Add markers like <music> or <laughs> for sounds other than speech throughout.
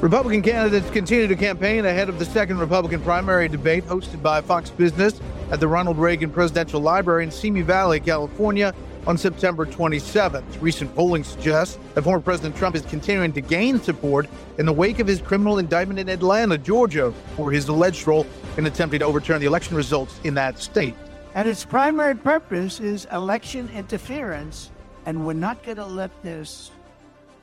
Republican candidates continue to campaign ahead of the second Republican primary debate hosted by Fox Business at the Ronald Reagan Presidential Library in Simi Valley, California on September 27th. Recent polling suggests that former President Trump is continuing to gain support in the wake of his criminal indictment in Atlanta, Georgia, for his alleged role in attempting to overturn the election results in that state. And its primary purpose is election interference, and we're not going to let this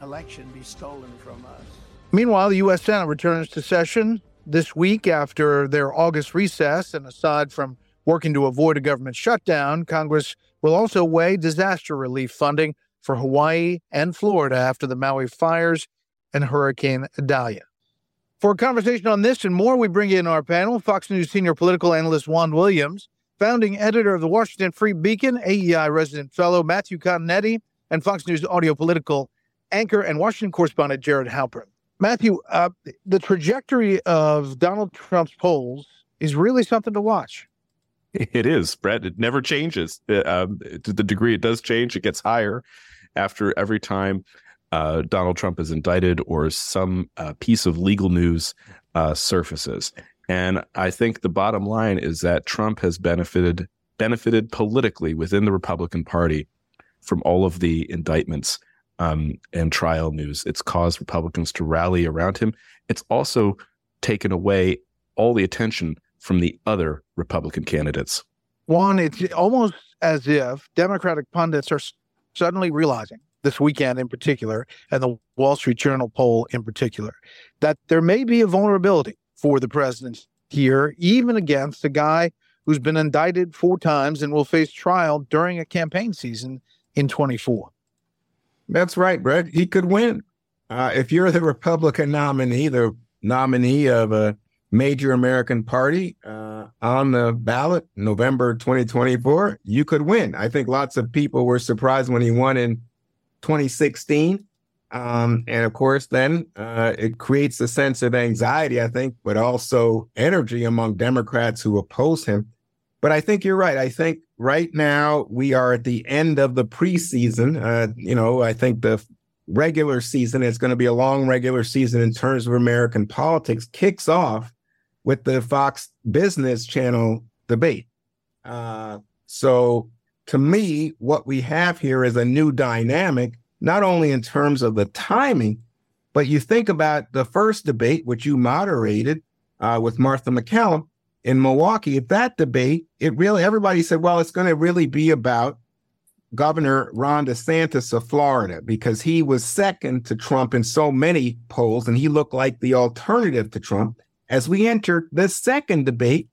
election be stolen from us. Meanwhile, the U.S. Senate returns to session this week after their August recess. And aside from working to avoid a government shutdown, Congress will also weigh disaster relief funding for Hawaii and Florida after the Maui fires and Hurricane Idalia. For a conversation on this and more, we bring in our panel Fox News senior political analyst Juan Williams, founding editor of the Washington Free Beacon, AEI resident fellow Matthew Continetti, and Fox News audio political anchor and Washington correspondent Jared Halpern. Matthew, uh, the trajectory of Donald Trump's polls is really something to watch. It is, Bret. It never changes. Um, to the degree it does change, it gets higher after every time uh, Donald Trump is indicted or some uh, piece of legal news uh, surfaces. And I think the bottom line is that Trump has benefited benefited politically within the Republican Party from all of the indictments um, and trial news. It's caused Republicans to rally around him. It's also taken away all the attention from the other Republican candidates. Juan, it's almost as if Democratic pundits are suddenly realizing this weekend in particular, and the Wall Street Journal poll in particular, that there may be a vulnerability for the president here, even against a guy who's been indicted four times and will face trial during a campaign season in 24. That's right, Bret. He could win. Uh, if you're the Republican nominee, the nominee of a major American party uh, on the ballot November 2024, you could win. I think lots of people were surprised when he won in 2016. Um, and of course, then uh, it creates a sense of anxiety, I think, but also energy among Democrats who oppose him. But I think you're right. I think right now we are at the end of the preseason. Uh, you know, I think the regular season is going to be a long regular season in terms of American politics. Kicks off with the Fox Business Channel debate. Uh, so, to me, what we have here is a new dynamic, not only in terms of the timing, but you think about the first debate, which you moderated uh, with Martha MacCallum in Milwaukee. At that debate, it really, everybody said, well, it's going to really be about Governor Ron DeSantis of Florida because he was second to Trump in so many polls and he looked like the alternative to Trump. As we enter the second debate,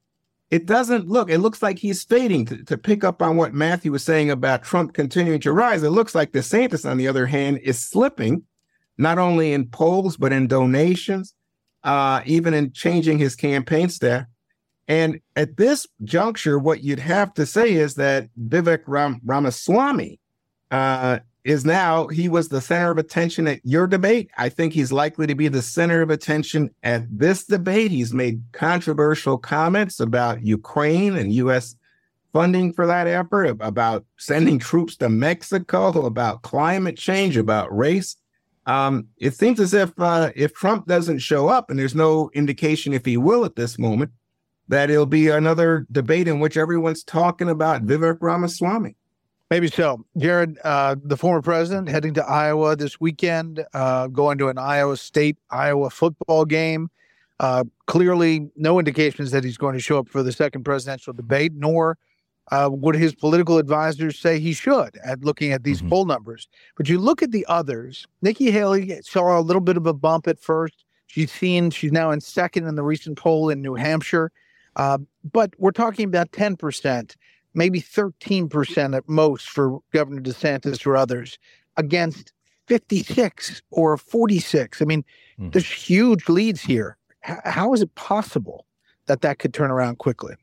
it doesn't look, it looks like he's fading. To, to, pick up on what Matthew was saying about Trump continuing to rise, it looks like DeSantis, on the other hand, is slipping, not only in polls, but in donations, uh, even in changing his campaign staff. And at this juncture, what you'd have to say is that Vivek Ram- Ramaswamy uh, is now, he was the center of attention at your debate. I think he's likely to be the center of attention at this debate. He's made controversial comments about Ukraine and U.S. funding for that effort, about sending troops to Mexico, about climate change, about race. Um, it seems as if uh, if Trump doesn't show up, and there's no indication if he will at this moment, that it'll be another debate in which everyone's talking about Vivek Ramaswamy. Maybe so. Jared, uh, the former president, heading to Iowa this weekend, uh, going to an Iowa State Iowa football game. Uh, clearly, no indications that he's going to show up for the second presidential debate, nor uh, would his political advisors say he should at looking at these mm-hmm. poll numbers. But you look at the others. Nikki Haley saw a little bit of a bump at first. She's seen she's now in second in the recent poll in New Hampshire. Uh, but we're talking about 10%, maybe 13% at most for Governor DeSantis or others against 56 or 46. I mean, mm-hmm. there's huge leads here. H- how is it possible that that could turn around quickly?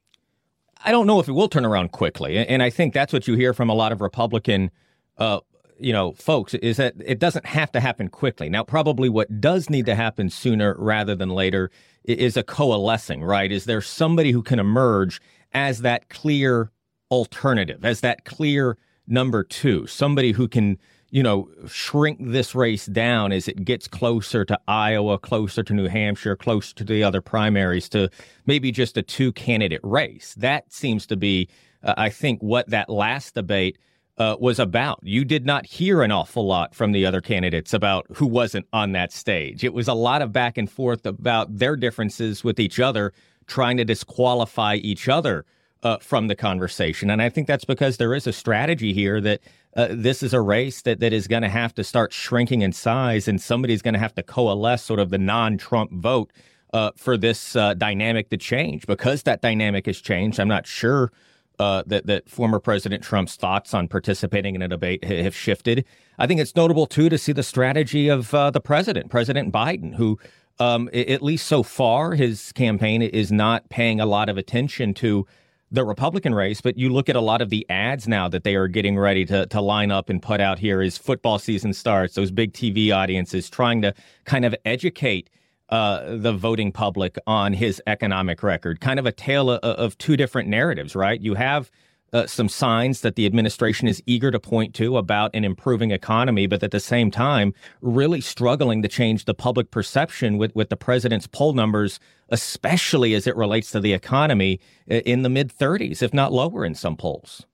I don't know if it will turn around quickly, and I think that's what you hear from a lot of Republican, uh, you know, folks is that it doesn't have to happen quickly. Now, probably what does need to happen sooner rather than later is a coalescing. Right? Is there somebody who can emerge as that clear alternative, as that clear number two, somebody who can you know, shrink this race down as it gets closer to Iowa, closer to New Hampshire, closer to the other primaries, to maybe just a two candidate race. That seems to be, uh, I think, what that last debate uh, was about. You did not hear an awful lot from the other candidates about who wasn't on that stage. It was a lot of back and forth about their differences with each other, trying to disqualify each other uh, from the conversation. And I think that's because there is a strategy here that uh, this is a race that, that is going to have to start shrinking in size, and somebody's going to have to coalesce sort of the non Trump vote uh, for this uh, dynamic to change. Because that dynamic has changed, I'm not sure. Uh, that that former President Trump's thoughts on participating in a debate have shifted. I think it's notable too to see the strategy of uh, the president, President Biden, who um, at least so far his campaign is not paying a lot of attention to the Republican race, but you look at a lot of the ads now that they are getting ready to, to line up and put out here as football season starts, those big TV audiences trying to kind of educate uh, the voting public on his economic record. Kind of a tale of, of two different narratives, right? You have uh, some signs that the administration is eager to point to about an improving economy, but at the same time, really struggling to change the public perception with, with the president's poll numbers, especially as it relates to the economy in the mid 30s, if not lower in some polls.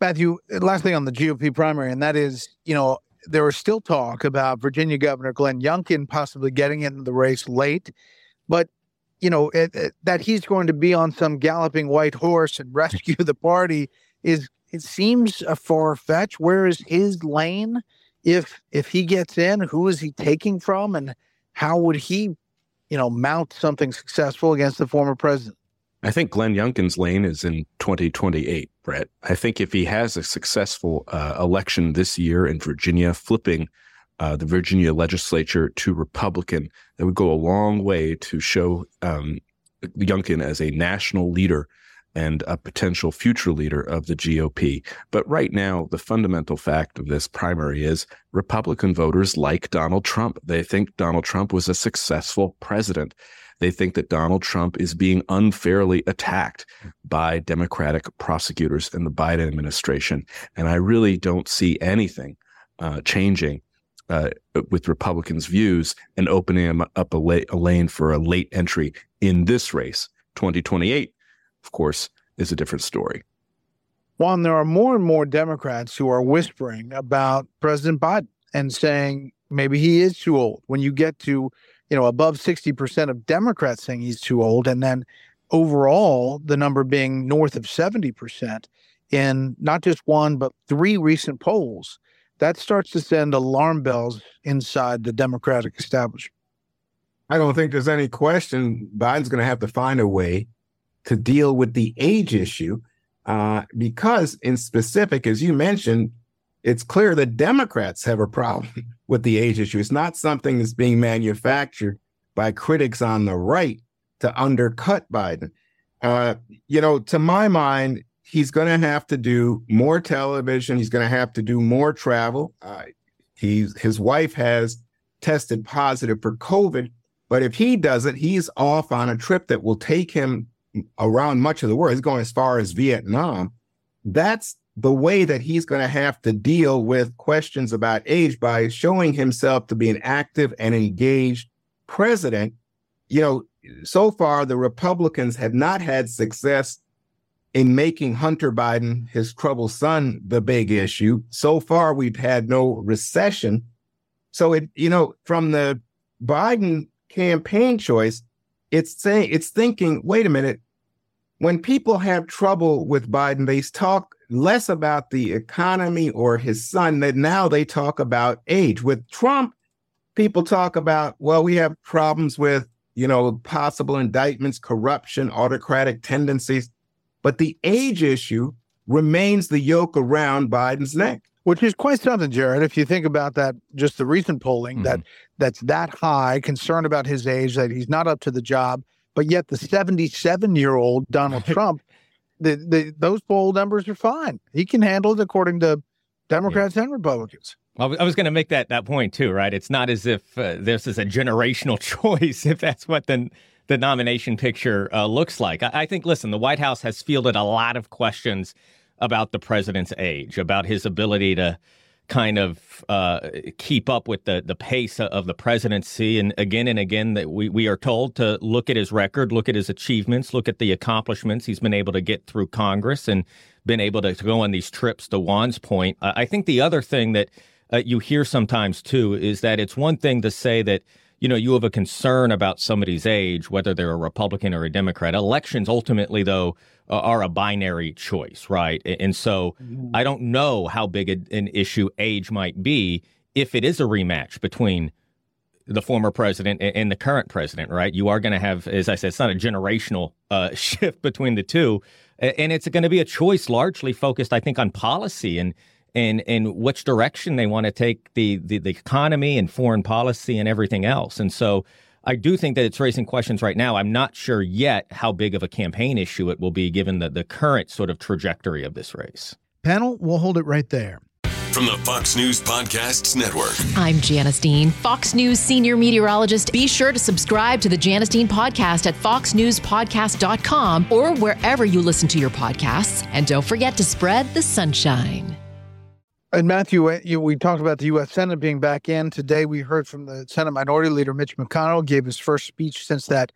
Matthew, last thing on the GOP primary, and that is, you know, there was still talk about Virginia Governor Glenn Youngkin possibly getting into the race late, but you know, it, it, that he's going to be on some galloping white horse and <laughs> rescue the party is it seems a far fetch. Where is his lane? If if he gets in, who is he taking from, and how would he, you know, mount something successful against the former president? I think Glenn Youngkin's lane is in 2028, Bret. I think if he has a successful uh, election this year in Virginia, flipping uh, the Virginia legislature to Republican, that would go a long way to show um, Youngkin as a national leader and a potential future leader of the GOP. But right now, the fundamental fact of this primary is Republican voters like Donald Trump. They think Donald Trump was a successful president. They think that Donald Trump is being unfairly attacked by Democratic prosecutors in the Biden administration. And I really don't see anything uh, changing uh, with Republicans' views and opening up a, la- a lane for a late entry in this race. 2028, of course, is a different story. Juan, there are more and more Democrats who are whispering about President Biden and saying maybe he is too old. When you get to, you know, above 60% of Democrats saying he's too old, and then overall the number being north of 70% in not just one, but three recent polls that starts to send alarm bells inside the Democratic establishment. I don't think there's any question Biden's going to have to find a way to deal with the age issue uh, because, in specific, as you mentioned, it's clear that Democrats have a problem with the age issue. It's not something that's being manufactured by critics on the right to undercut Biden. Uh, you know, to my mind, he's going to have to do more television. He's going to have to do more travel. Uh, his wife has tested positive for COVID, but if he does it, he's off on a trip that will take him around much of the world. He's going as far as Vietnam. That's the way that he's going to have to deal with questions about age by showing himself to be an active and engaged president. You know, so far the Republicans have not had success in making Hunter Biden, his troubled son, the big issue. So far, we've had no recession. So it, you know, from the Biden campaign choice, it's saying it's thinking, wait a minute, when people have trouble with Biden, they talk less about the economy or his son, that now they talk about age. With Trump, people talk about, well, we have problems with, you know, possible indictments, corruption, autocratic tendencies. But the age issue remains the yoke around Biden's neck. Which is quite something, Jared. If you think about that, just the recent polling mm-hmm. that that's that high, concern about his age, that he's not up to the job, but yet the 77 year old Donald Trump, the, the those poll numbers are fine. He can handle it according to Democrats yeah. and Republicans. I was going to make that that point too, right? It's not as if uh, this is a generational <laughs> choice, if that's what the the nomination picture uh, looks like. I, I, think, listen, the White House has fielded a lot of questions about the president's age, about his ability to kind of uh, keep up with the the pace of the presidency. And again and again, that we we are told to look at his record, look at his achievements, look at the accomplishments he's been able to get through Congress, and been able to, to go on these trips. To Juan's point, I think the other thing that uh, you hear sometimes too is that it's one thing to say that you know, you have a concern about somebody's age, whether they're a Republican or a Democrat. Elections ultimately, though, are a binary choice, right? And so I don't know how big an issue age might be if it is a rematch between the former president and the current president, right? You are going to have, as I said, it's not a generational uh, <laughs> shift between the two. And it's going to be a choice largely focused, I think, on policy and and and which direction they want to take the, the, the economy and foreign policy and everything else. And so I do think that it's raising questions right now. I'm not sure yet how big of a campaign issue it will be given the, the current sort of trajectory of this race. Panel, we'll hold it right there. From the Fox News Podcasts Network. I'm Janice Dean, Fox News senior meteorologist. Be sure to subscribe to the Janice Dean podcast at foxnewspodcast.com or wherever you listen to your podcasts. And don't forget to spread the sunshine. And Matthew, uh, you, we talked about the U.S. Senate being back in today. We heard from the Senate Minority Leader Mitch McConnell gave his first speech since that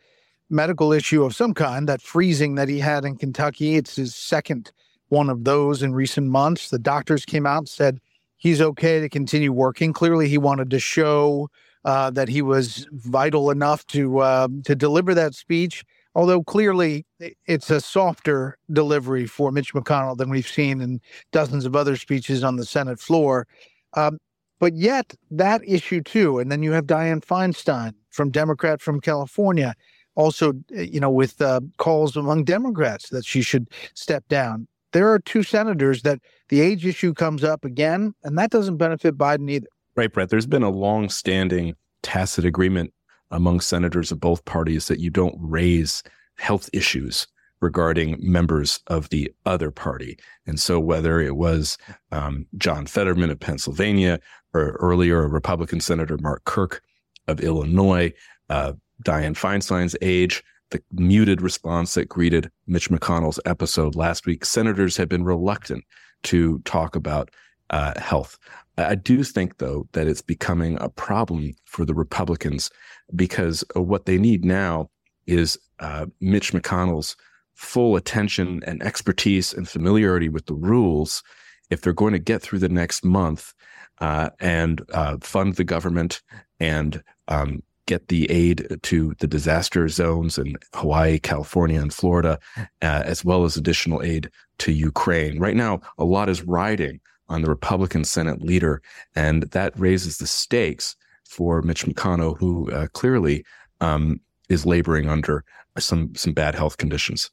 medical issue of some kind, that freezing that he had in Kentucky. It's his second one of those in recent months. The doctors came out and said he's okay to continue working. Clearly, he wanted to show uh, that he was vital enough to uh, to deliver that speech although clearly it's a softer delivery for Mitch McConnell than we've seen in dozens of other speeches on the Senate floor. Um, but yet, that issue too, and then you have Dianne Feinstein from Democrat from California, also, eh, you know, with uh, calls among Democrats that she should step down. There are two senators that the age issue comes up again, and that doesn't benefit Biden either. Right, Bret. There's been a long-standing tacit agreement among senators of both parties that you don't raise health issues regarding members of the other party. And so, whether it was um, John Fetterman of Pennsylvania or earlier Republican Senator Mark Kirk of Illinois, uh, Dianne Feinstein's age, the muted response that greeted Mitch McConnell's episode last week, senators have been reluctant to talk about uh, health. I do think, though, that it's becoming a problem for the Republicans because what they need now is uh, Mitch McConnell's full attention and expertise and familiarity with the rules if they're going to get through the next month uh, and uh, fund the government and um, get the aid to the disaster zones in Hawaii, California, and Florida, uh, as well as additional aid to Ukraine. Right now, a lot is riding on the Republican Senate leader, and that raises the stakes for Mitch McConnell, who uh, clearly um, is laboring under some some bad health conditions.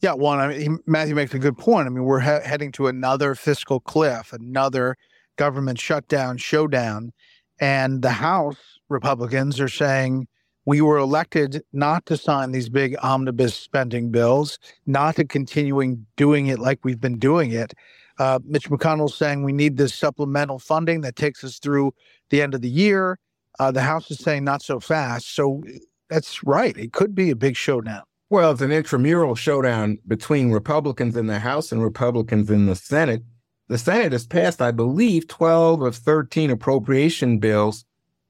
Yeah, Juan. I mean, he, Matthew makes a good point. I mean, we're he- heading to another fiscal cliff, another government shutdown, showdown, and the House Republicans are saying we were elected not to sign these big omnibus spending bills, not to continuing doing it like we've been doing it. Uh, Mitch McConnell's saying we need this supplemental funding that takes us through the end of the year. Uh, the House is saying not so fast. So that's right. It could be a big showdown. Well, it's an intramural showdown between Republicans in the House and Republicans in the Senate. The Senate has passed, I believe, 12 of 13 appropriation bills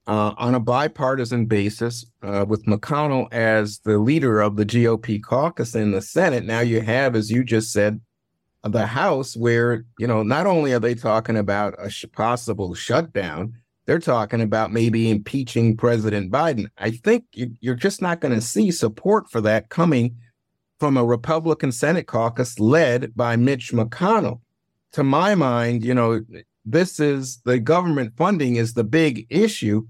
uh, on a bipartisan basis uh, with McConnell as the leader of the GOP caucus in the Senate. Now you have, as you just said, the House, where, you know, not only are they talking about a sh- possible shutdown, they're talking about maybe impeaching President Biden. I think you, you're just not going to see support for that coming from a Republican Senate caucus led by Mitch McConnell. To my mind, you know, this is the government funding is the big issue.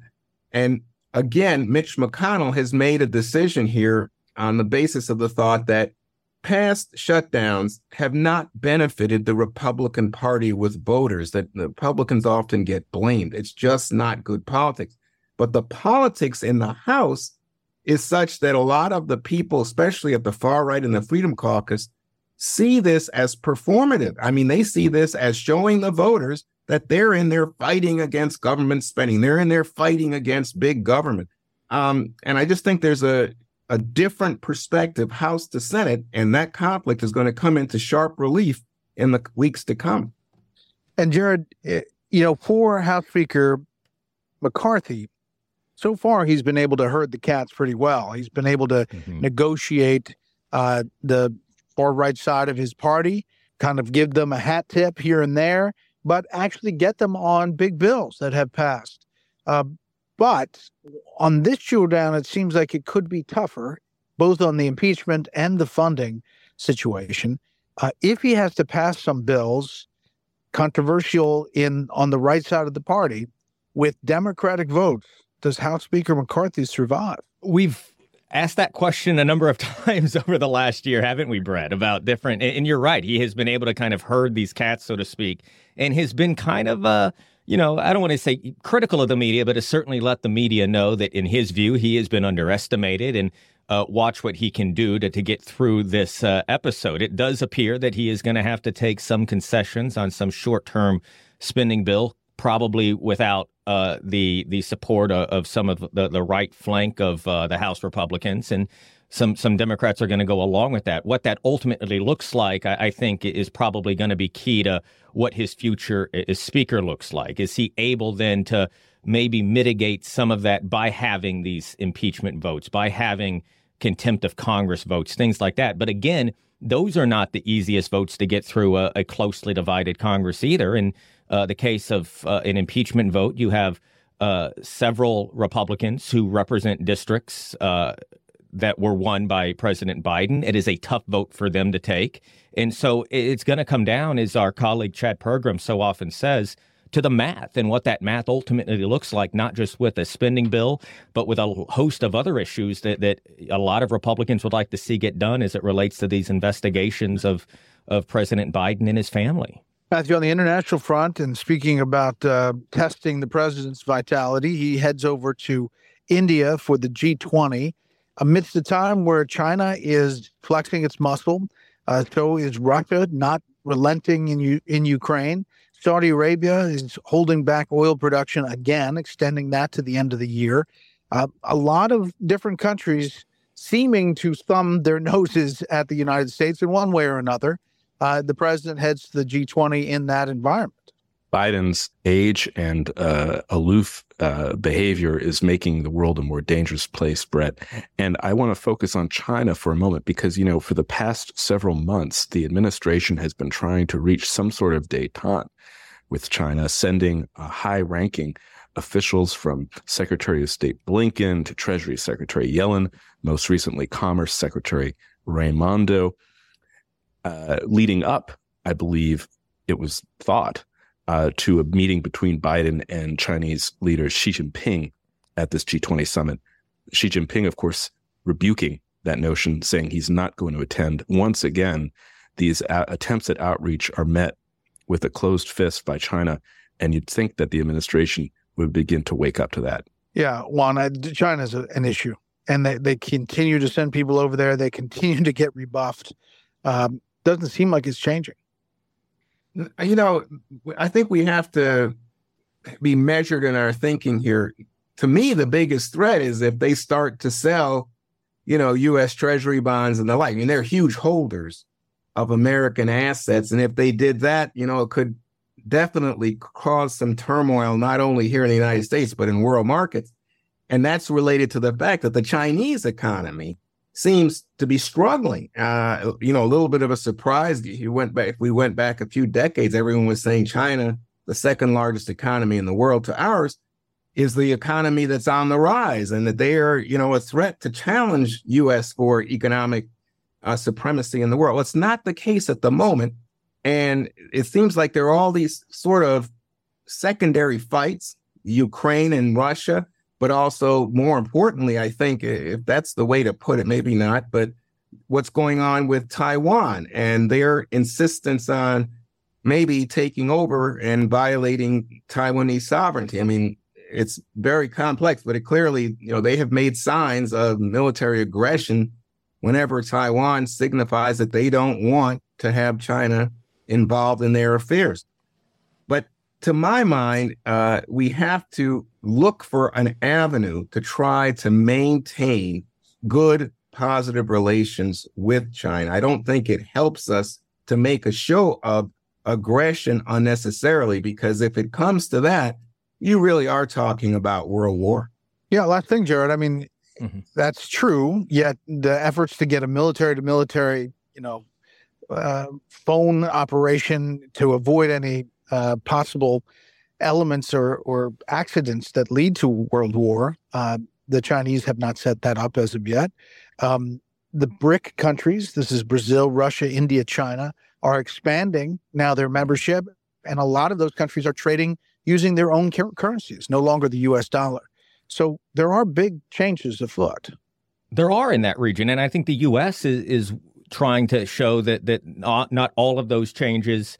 And again, Mitch McConnell has made a decision here on the basis of the thought that past shutdowns have not benefited the Republican Party with voters, that the Republicans often get blamed. It's just not good politics. But the politics in the House is such that a lot of the people, especially at the far right in the Freedom Caucus, see this as performative. I mean, they see this as showing the voters that they're in there fighting against government spending. They're in there fighting against big government. Um, and I just think there's a a different perspective, House to Senate, and that conflict is going to come into sharp relief in the weeks to come. And Jared, eh, you know, for House Speaker McCarthy, so far he's been able to herd the cats pretty well. He's been able to mm-hmm. negotiate uh, the far right side of his party, kind of give them a hat tip here and there, but actually get them on big bills that have passed. Uh, but on this showdown, it seems like it could be tougher, both on the impeachment and the funding situation. Uh, if he has to pass some bills controversial in on the right side of the party with Democratic votes, does House Speaker McCarthy survive? We've asked that question a number of <laughs> times over the last year, haven't we, Bret? About different, and you're right. He has been able to kind of herd these cats, so to speak, and has been kind of uh, you know, I don't want to say critical of the media, but has certainly let the media know that in his view, he has been underestimated and uh, watch what he can do to, to get through this uh, episode. It does appear that he is going to have to take some concessions on some short term spending bill, probably without uh, the the support of, of, some of the, the right flank of uh, the House Republicans. And some some Democrats are going to go along with that. What that ultimately looks like, I, I think, is probably going to be key to what his future as speaker looks like. Is he able then to maybe mitigate some of that by having these impeachment votes, by having contempt of Congress votes, things like that? But again, those are not the easiest votes to get through a, a closely divided Congress either. In uh, the case of uh, an impeachment vote, you have uh, several Republicans who represent districts uh, that were won by President Biden. It is a tough vote for them to take. And so it's going to come down, as our colleague Chad Pergram so often says, to the math and what that math ultimately looks like, not just with a spending bill, but with a host of other issues that, that a lot of Republicans would like to see get done as it relates to these investigations of, of President Biden and his family. Matthew, on the international front, and speaking about uh, testing the president's vitality, he heads over to India for the G20 amidst a time where China is flexing its muscle. Uh, so is Russia not relenting in U- in Ukraine. Saudi Arabia is holding back oil production again, extending that to the end of the year. Uh, a lot of different countries seeming to thumb their <laughs> noses at the United States in one way or another. Uh, the president heads to the G20 in that environment. Biden's age and uh, aloof uh, behavior is making the world a more dangerous place, Bret. And I want to focus on China for a moment because, you know, for the past several months, the administration has been trying to reach some sort of detente with China, sending high ranking officials from Secretary of State Blinken to Treasury Secretary Yellen, most recently Commerce Secretary Raimondo. Uh, leading up, I believe it was thought uh, to a meeting between Biden and Chinese leader Xi Jinping at this G20 summit. Xi Jinping, of course, rebuking that notion, saying he's not going to attend. Once again, these a- attempts at outreach are met with a closed fist by China. And you'd think that the administration would begin to wake up to that. Yeah, Juan, China's a, an issue. And they, they continue to send people over there. They continue <laughs> to get rebuffed. Um, doesn't seem like it's changing. You know, I think we have to be measured in our thinking here. To me, the biggest threat is if they start to sell, you know, U.S. Treasury bonds and the like. I mean, they're huge holders of American assets, and if they did that, you know, it could definitely cause some turmoil, not only here in the United States, but in world markets. And that's related to the fact that the Chinese economy seems to be struggling. Uh, you know, a little bit of a surprise. You went back, we went back a few decades, everyone was saying China, the second largest economy in the world to ours, is the economy that's on the rise and that they are, you know, a threat to challenge US for economic uh, supremacy in the world. Well, it's not the case at the moment. And it seems like there are all these sort of secondary fights, Ukraine and Russia, but also more importantly, I think if that's the way to put it, maybe not, but what's going on with Taiwan and their insistence on maybe taking over and violating Taiwanese sovereignty. I mean, it's very complex, but it clearly, you know, they have made signs of military aggression whenever Taiwan signifies that they don't want to have China involved in their affairs. But to my mind, uh, we have to look for an avenue to try to maintain good, positive relations with China. I don't think it helps us to make a show of aggression unnecessarily, because if it comes to that, you really are talking about world war. Yeah, last thing, Jared. I mean, mm-hmm. that's true. Yet the efforts to get a military to military, you know, uh, phone operation to avoid any uh, possible elements or, or accidents that lead to world war. Uh, the Chinese have not set that up as of yet. Um, the BRIC countries, this is Brazil, Russia, India, China, are expanding now their membership. And a lot of those countries are trading using their own currencies, no longer the US dollar. So there are big changes afoot. There are in that region. And I think the US is, is trying to show that, that not, not all of those changes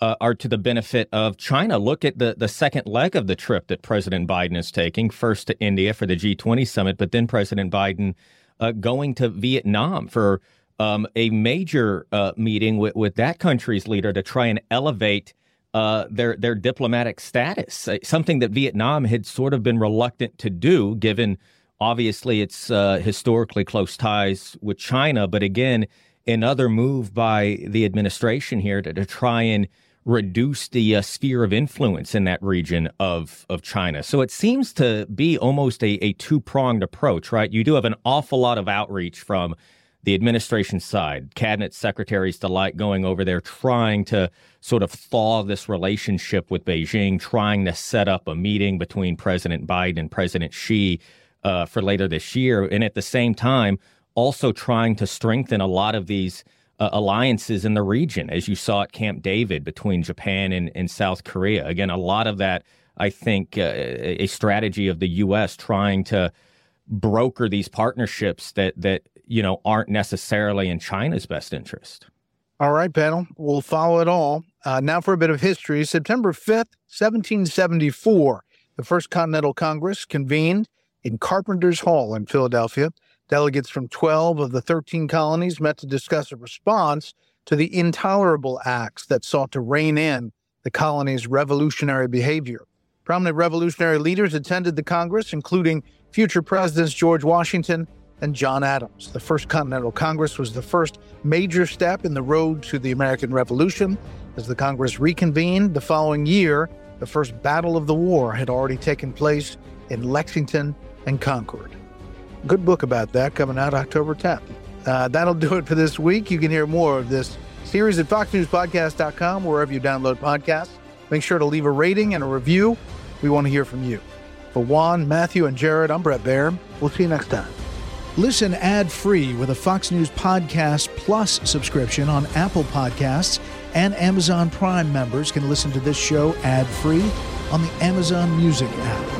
uh, are to the benefit of China. Look at the, the second leg of the trip that President Biden is taking, first to India for the G20 summit, but then President Biden uh, going to Vietnam for um, a major uh, meeting with, with that country's leader to try and elevate uh, their their diplomatic status, uh, something that Vietnam had sort of been reluctant to do, given obviously its uh, historically close ties with China. But again, another move by the administration here to, to try and reduce the uh, sphere of influence in that region of of China. So it seems to be almost a, a two pronged approach, right? You do have an awful lot of outreach from the administration side, cabinet secretaries to going over there trying to sort of thaw this relationship with Beijing, trying to set up a meeting between President Biden and President Xi uh, for later this year. And at the same time, also trying to strengthen a lot of these uh, alliances in the region, as you saw at Camp David between Japan and, and South Korea. Again, a lot of that, I think, uh, a strategy of the U.S. trying to broker these partnerships that that you know aren't necessarily in China's best interest. All right, panel, we'll follow it all. Uh, now for a bit of history. September 5th, 1774, the First Continental Congress convened in Carpenter's Hall in Philadelphia. Delegates from 12 of the 13 colonies met to discuss a response to the intolerable acts that sought to rein in the colony's revolutionary behavior. Prominent revolutionary leaders attended the Congress, including future presidents George Washington and John Adams. The First Continental Congress was the first major step in the road to the American Revolution. As the Congress reconvened the following year, the first battle of the war had already taken place in Lexington and Concord. Good book about that coming out October 10th. Uh, that'll do it for this week. You can hear more of this series at foxnewspodcast.com, wherever you download podcasts. Make sure to leave a rating and a review. We want to hear from you. For Juan, Matthew, and Jared, I'm Bret Baier. We'll see you next time. Listen ad free with a Fox News Podcast Plus subscription on Apple Podcasts, and Amazon Prime members can listen to this show ad free on the Amazon Music app.